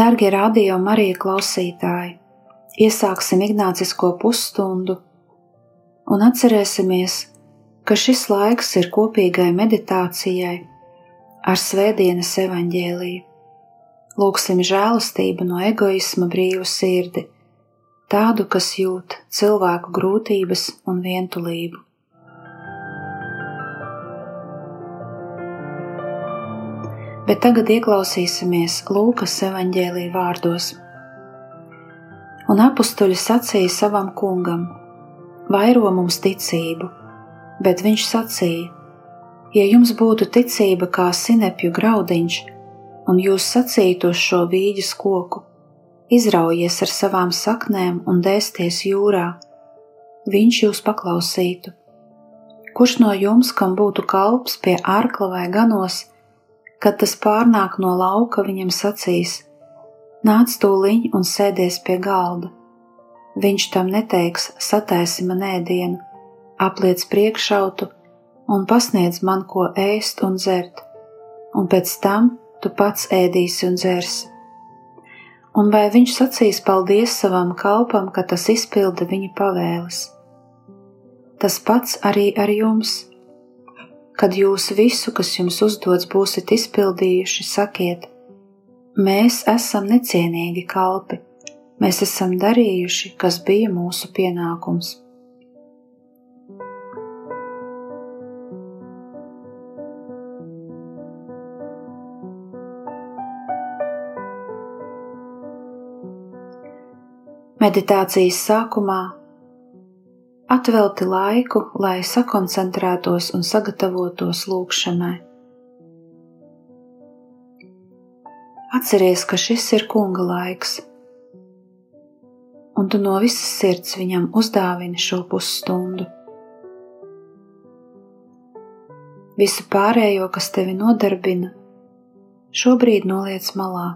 Darbie radio Marija klausītāji, iesāksim Ignācisko pusstundu un atcerēsimies, ka šis laiks ir kopīgai meditācijai ar Svētdienas evaņģēliju. Lūksim žēlastību no egoisma brīvu sirdi, tādu, kas jūt cilvēku grūtības un vientulību. Bet tagad ieklausīsimies Lūkas evanģēlīja vārdos. Un apstuļi sacīja savam kungam: Vairo mums ticību, bet viņš sacīja: Ja jums būtu ticība kā sinepju graudiņš, un jūs sacītu uz šo vīģes koku, izraujies ar savām saknēm un dēsties jūrā, viņš jūs paklausītu. Kurš no jums, kam būtu kalps pie ārkla vai ganos, Kad tas pārnāk no lauka, viņam sacīs: Nāc tūliņ un sēdies pie galda. Viņš tam neteiks: Sataisi man ēdienu, apliec priekšautu un pasniedz man ko ēst un dzert, un pēc tam tu pats ēdīsi un dzersi. Un vai viņš sacīs paldies savam kalpam, ka tas izpilda viņa pavēles? Tas pats arī ar jums Kad jūs visu, kas jums uzdots, būsiet izpildījuši, sakiet, mēs esam necienīgi kalpi, mēs esam darījuši, kas bija mūsu pienākums. Meditācijas sākumā atvelti laiku, lai sakoncentrētos un sagatavotos lūgšanai. Atceries, ka šis ir kunga laiks, un tu no visas sirds viņam uzdāvini šo pusstundu. Visu pārējo, kas tevi nodarbina, šobrīd noliec malā.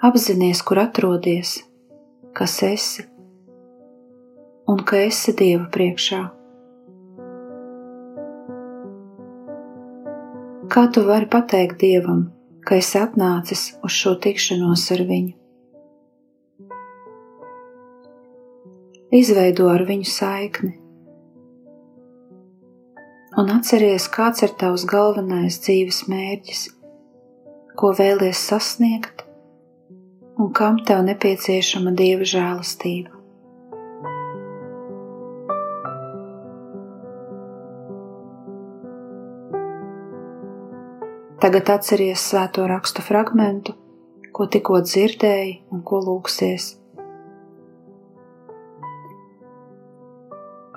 Apzinies, kur atrodies, kas esi un ka esi Dieva priekšā. Kā tu vari pateikt Dievam, ka esi atnācis uz šo tikšanos ar viņu? Izveido ar viņu saikni un atceries, kāds ir tavs galvenais dzīves mērķis, ko vēlies sasniegt un kam tev nepieciešama dieva žēlastība. Tagad atceries svēto rakstu fragmentu, ko tikko dzirdēji un ko lūksies.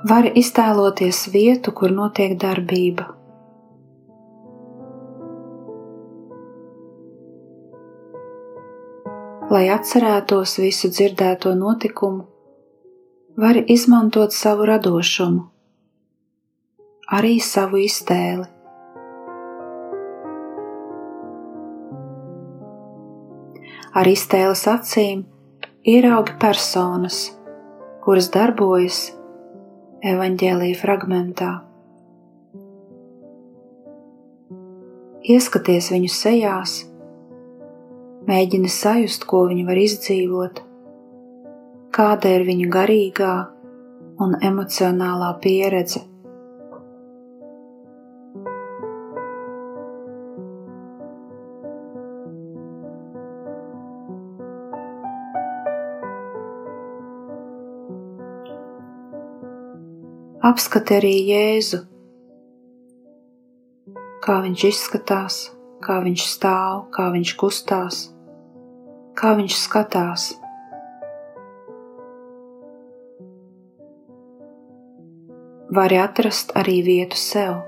Vari iztēloties vietu, kur notiek darbība, lai atcerētos visu dzirdēto notikumu, vari izmantot savu radošumu, arī savu iztēli. Ar iztēles acīm ieraugi personas, kuras darbojas evaņģēlīja fragmentā. Ieskaties viņu sejās, mēģina sajust, ko viņi var izdzīvot, kāda ir viņu garīgā un emocionālā pieredze. Apskati arī Jēzu, kā viņš izskatās, kā viņš stāv, kā viņš kustās, kā viņš skatās. Vari atrast arī vietu sev.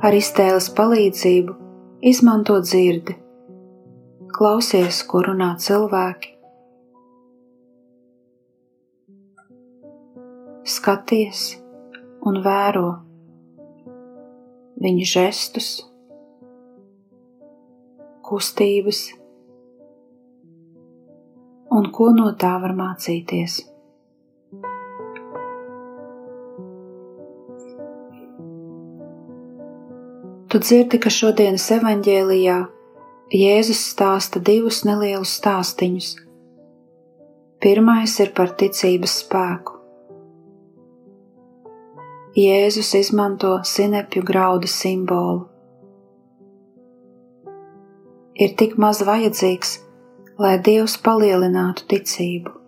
Ar iztēles palīdzību izmanto dzirdi, klausies, ko runā cilvēki, skaties un vēro viņu žestus, kustības un ko no tā var mācīties. Tu dzirdi, ka šodienas evanģēlijā Jēzus stāsta divus nelielus stāstīņus. Pirmais ir par ticības spēku. Jēzus izmanto sinepju graudu simbolu. Ir tik maz vajadzīgs, lai Dievs palielinātu ticību.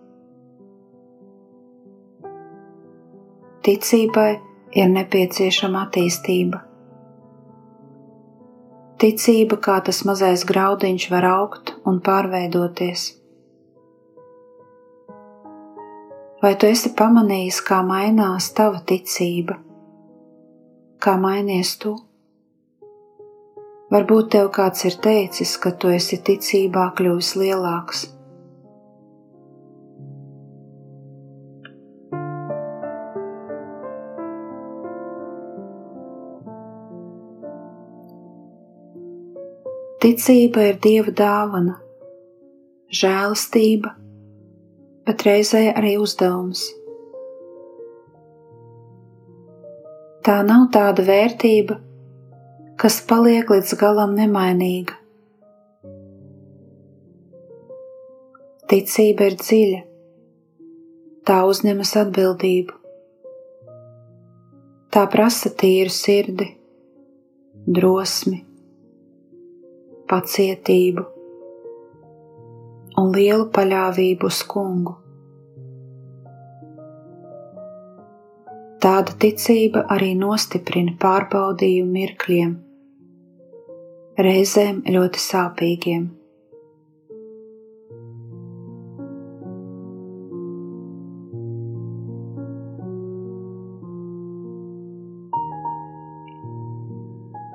Ticībai ir nepieciešama attīstība ticība, kā tas mazais graudiņš var augt un pārveidoties. Vai tu esi pamanījis, kā mainās tava ticība? Kā mainies tu? Varbūt tev kāds ir teicis, ka tu esi ticībā kļuvis lielāks. Ticība ir dieva dāvana, žēlastība, bet reizē arī uzdevums. Tā nav tāda vērtība, kas paliek līdz galam nemainīga. Ticība ir dziļa, tā uzņemas atbildību. Tā prasa tīru sirdi, drosmi pacietību un lielu paļāvību uz kungu. Tāda ticība arī nostiprina pārbaudījumu mirkļiem, reizēm ļoti sāpīgiem.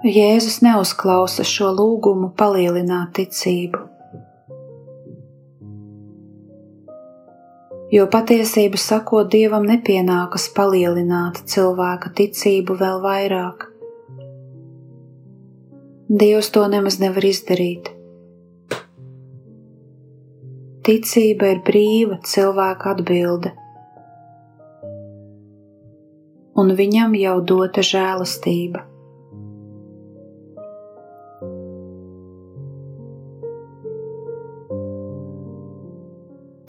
Jēzus neuzklausa šo lūgumu palielināt ticību. Jo patiesību sakot, Dievam nepienākas palielināt cilvēka ticību vēl vairāk. Dievs to nemaz nevar izdarīt. Ticība ir brīva cilvēka atbilde, un viņam jau dota žēlastība.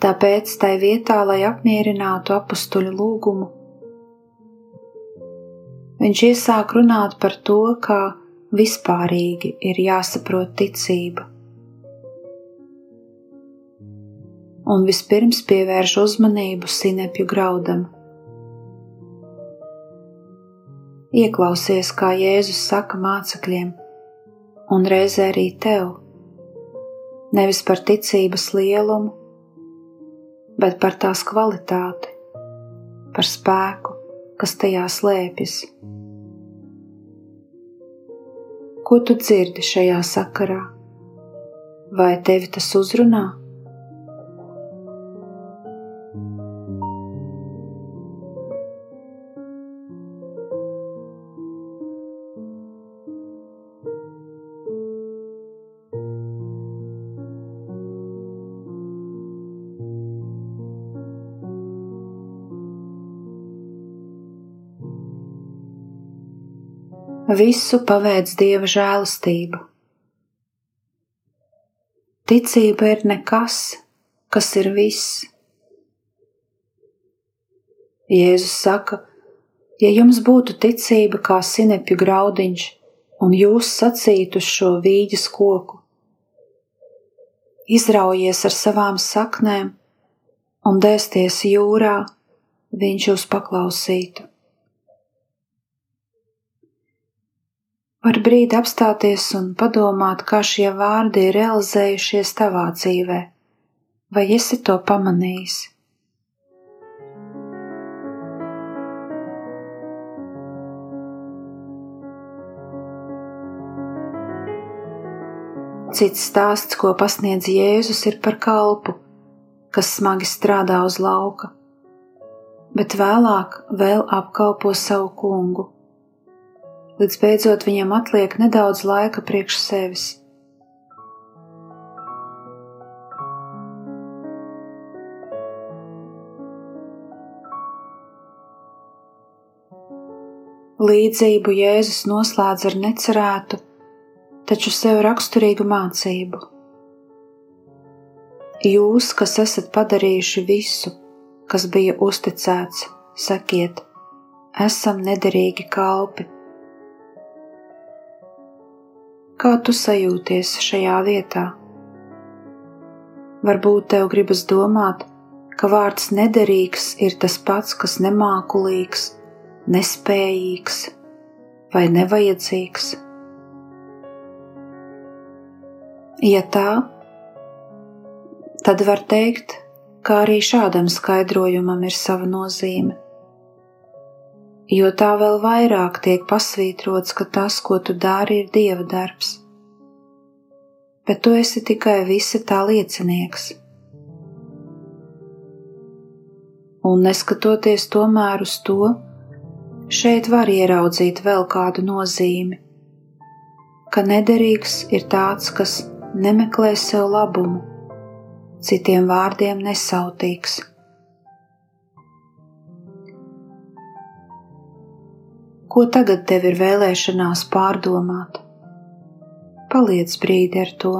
Tāpēc tai vietā, lai apmierinātu apstuļu lūgumu, viņš iesāk runāt par to, kā vispārīgi ir jāsaprot ticība. Un vispirms pievērš uzmanību sinepju graudam. Ieklausies, kā Jēzus saka mācekļiem, un reizē arī tev, nevis par ticības lielumu, bet par tās kvalitāti, par spēku, kas tajā slēpjas. Ko tu dzirdi šajā sakarā? Vai tevi tas uzrunā? Visu paveic dieva žēlastība. Ticība ir nekas, kas ir viss. Jēzus saka, Ja jums būtu ticība kā sinepju graudiņš, un jūs sacītu šo vīģes koku, izraujies ar savām saknēm un dēsties jūrā, viņš jūs paklausītu. Var brīdi apstāties un padomāt, kā šie vārdi ir realizējušies tavā dzīvē, vai esi to pamanījis? Cits stāsts, ko pasniedz Jēzus, ir par kalpu, kas smagi strādā uz lauka, bet vēlāk vēl apkalpo savu kungu līdz beidzot viņam atliek nedaudz laika priekš sevis. Līdzību Jēzus noslēdz ar necerētu, taču sev raksturīgu mācību. Jūs, kas esat padarījuši visu, kas bija uzticēts, sakiet, esam nederīgi kalpi Kā tu sajūties šajā vietā? Varbūt tev gribas domāt, ka vārds nederīgs ir tas pats, kas nemākulīgs, nespējīgs vai nevajadzīgs. Ja tā, tad var teikt, ka arī šādam skaidrojumam ir sava nozīme jo tā vēl vairāk tiek pasvītrots, ka tas, ko tu dari, ir dieva darbs. Bet tu esi tikai visa tā liecinieks. Un neskatoties tomēr uz to, šeit var ieraudzīt vēl kādu nozīmi, ka nederīgs ir tāds, kas nemeklē sev labumu, citiem vārdiem nesautīgs ko tagad tev ir vēlēšanās pārdomāt. Paliec brīdi ar to.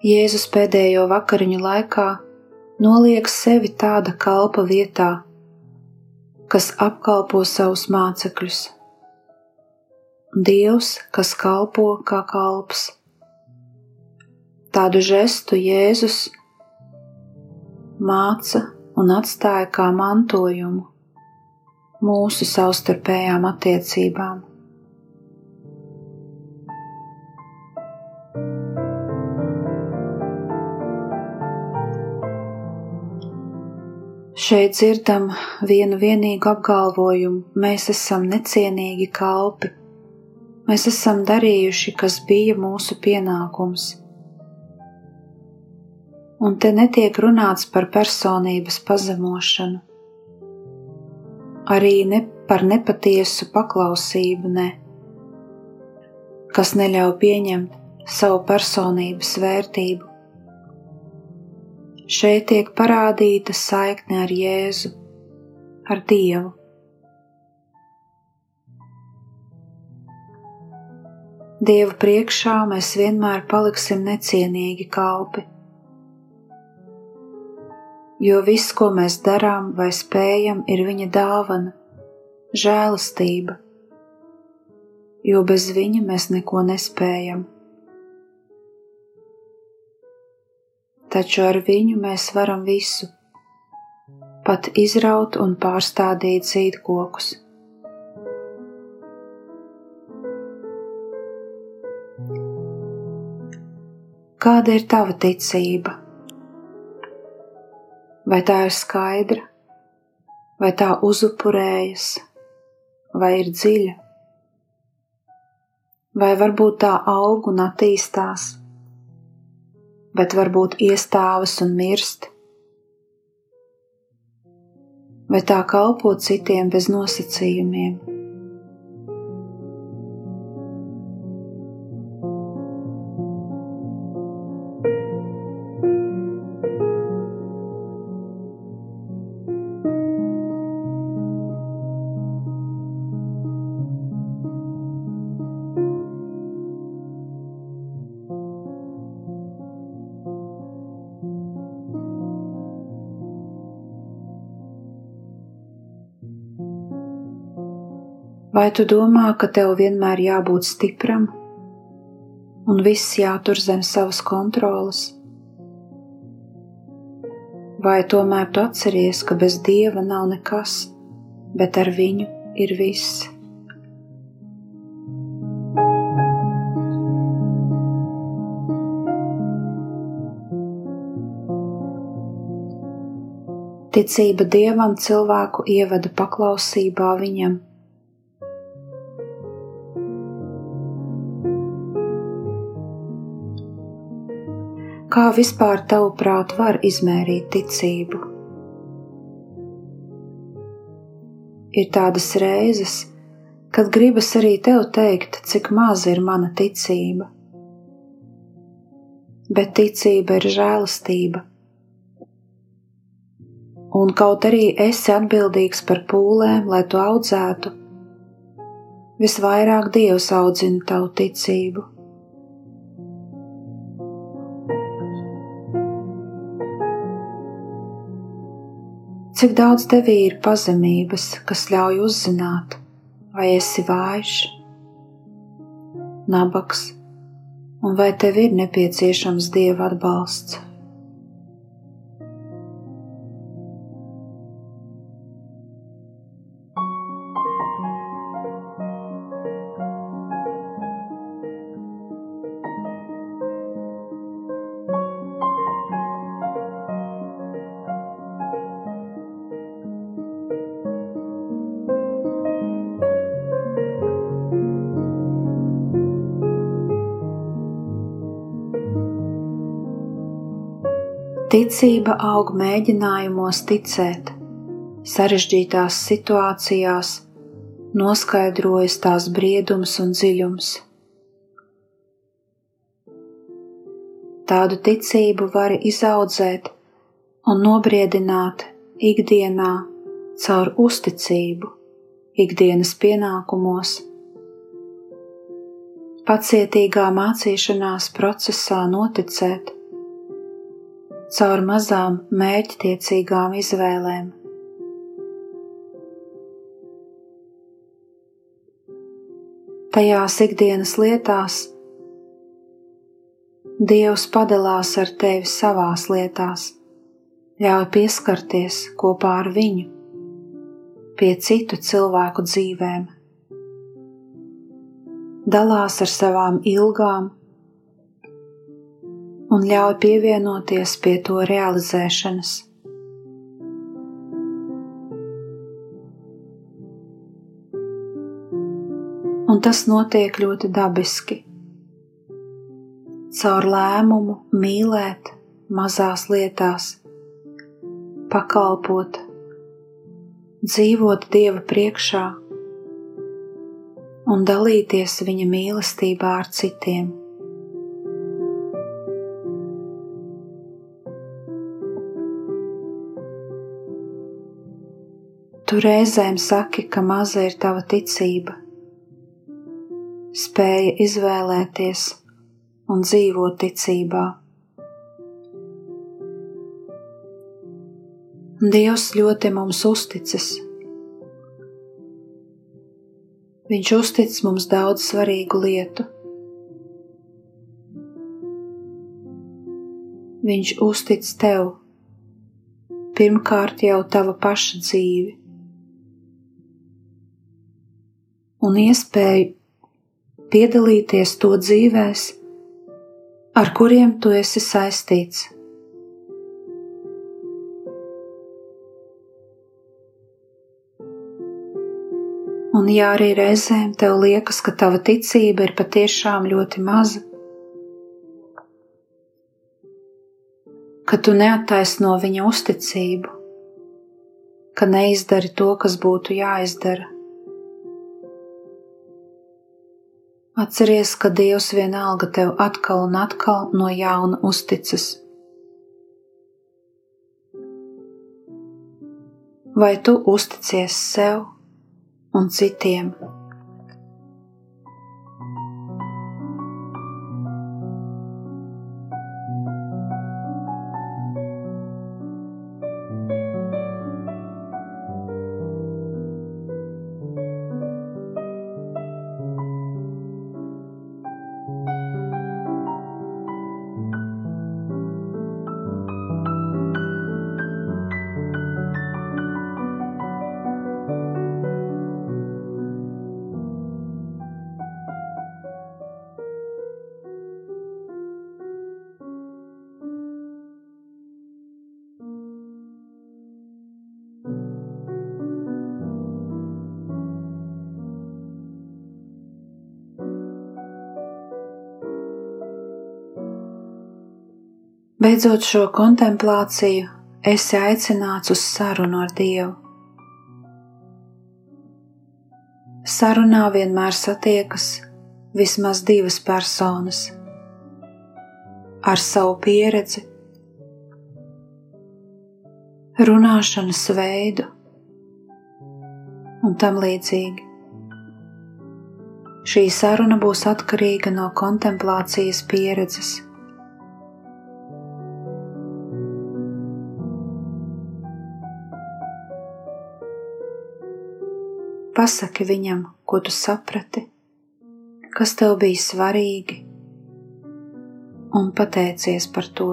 Jēzus pēdējo vakariņu laikā noliek sevi tāda kalpa vietā, kas apkalpo savus mācekļus. Dievs, kas kalpo kā kalps. Tādu žestu Jēzus māca un atstāja kā mantojumu mūsu savstarpējām attiecībām. Šeit dzirdam vienu vienīgu apgalvojumu: mēs esam necienīgi kalpi. Mēs esam darījuši, kas bija mūsu pienākums. Un te netiek runāts par personības pazemošanu, arī ne par nepatiesu paklausību, ne, kas neļauj pieņemt savu personības vērtību Šeit tiek parādīta saikne ar Jēzu, ar Dievu. Dievu priekšā mēs vienmēr paliksim necienīgi kalpi, jo viss, ko mēs darām vai spējam, ir Viņa dāvana, žēlastība, jo bez Viņa mēs neko nespējam. Taču ar viņu mēs varam visu, pat izraut un pārstādīt zīdkokus. Kāda ir tava ticība? Vai tā ir skaidra, vai tā uzupurējas, vai ir dziļa, vai varbūt tā aug un attīstās, bet varbūt iestāvas un mirst, vai tā kalpo citiem bez nosacījumiem. Vai tu domā, ka tev vienmēr jābūt stipram un viss jātur zem savas kontrolas? Vai tomēr tu atceries, ka bez dieva nav nekas, bet ar viņu ir viss? Ticība dievam cilvēku ievada paklausībā viņam Kā vispār tavuprāt var izmērīt ticību? Ir tādas reizes, kad gribas arī tev teikt, cik maza ir mana ticība. Bet ticība ir žēlastība. Un kaut arī esi atbildīgs par pūlēm, lai to audzētu, visvairāk Dievs audzina tavu ticību. Cik daudz tevī ir pazemības, kas ļauj uzzināt, vai esi vājš, nabaks, un vai tev ir nepieciešams dieva atbalsts. Ticība aug mēģinājumos ticēt, sarežģītās situācijās, noskaidrojas tās briedums un dziļums. Tādu ticību var izaudzēt un nobriedināt ikdienā caur uzticību, ikdienas pienākumos, pacietīgā mācīšanās procesā noticēt caur mazām mērķtiecīgām izvēlēm. Tajās ikdienas lietās Dievs padalās ar tevi savās lietās, ļauj pieskarties kopā ar viņu pie citu cilvēku dzīvēm, dalās ar savām ilgām un ļauj pievienoties pie to realizēšanas. Un tas notiek ļoti dabiski. Caur lēmumu mīlēt mazās lietās, pakalpot, dzīvot Dieva priekšā un dalīties Viņa mīlestībā ar citiem. Tu reizēm saki, ka maza ir tava ticība, spēja izvēlēties un dzīvot ticībā. Dievs ļoti mums uzticas. Viņš uztic mums daudz svarīgu lietu. Viņš uztic tev pirmkārt jau tava paša dzīvi, un iespēju piedalīties to dzīvēs, ar kuriem tu esi saistīts. Un ja arī reizēm tev liekas, ka tava ticība ir patiešām ļoti maza, ka tu neattaisno viņa uzticību, ka neizdari to, kas būtu jāizdara. Atceries, ka Dievs vienalga tev atkal un atkal no jauna uzticas. Vai tu uzticies sev un citiem? Beidzot šo kontemplāciju, esi aicināts uz sarunu ar Dievu. Sarunā vienmēr satiekas vismaz divas personas ar savu pieredzi, runāšanas veidu un tam līdzīgi. Šī saruna būs atkarīga no kontemplācijas pieredzes. Pasaki viņam, ko tu saprati, kas tev bija svarīgi, un pateicies par to.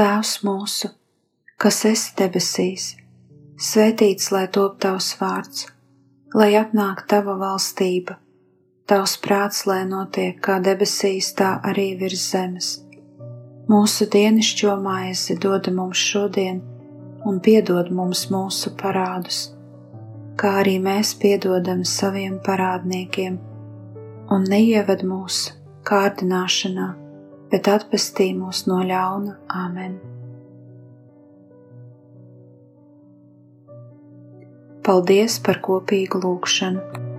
Tēvs mūsu, kas esi debesīs, svētīts lai top tavs vārds, lai atnāk tava valstība, tavs prāts, lai notiek kā debesīs, tā arī virs zemes. Mūsu dienascho maizi dod mums šodien, un piedod mums mūsu parādus, kā arī mēs piedodam saviem parādniekiem, un neieved mūsu kārdināšanā bet atpestī mūs no ļauna Āmen. Paldies par kopīgu lūgšanu!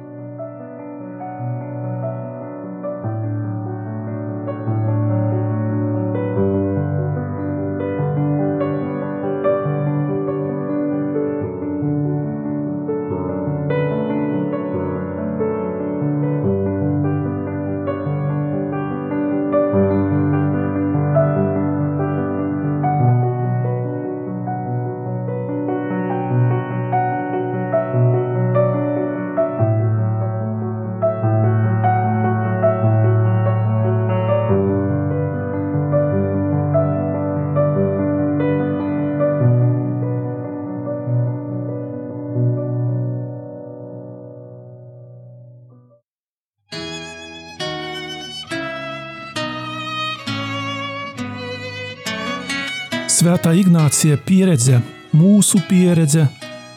Svētā Ignācija pieredze, mūsu pieredze,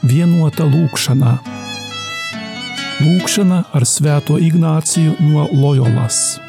vienota lūkšanā. Lūkšana ar Svēto Ignāciju no Loyolas.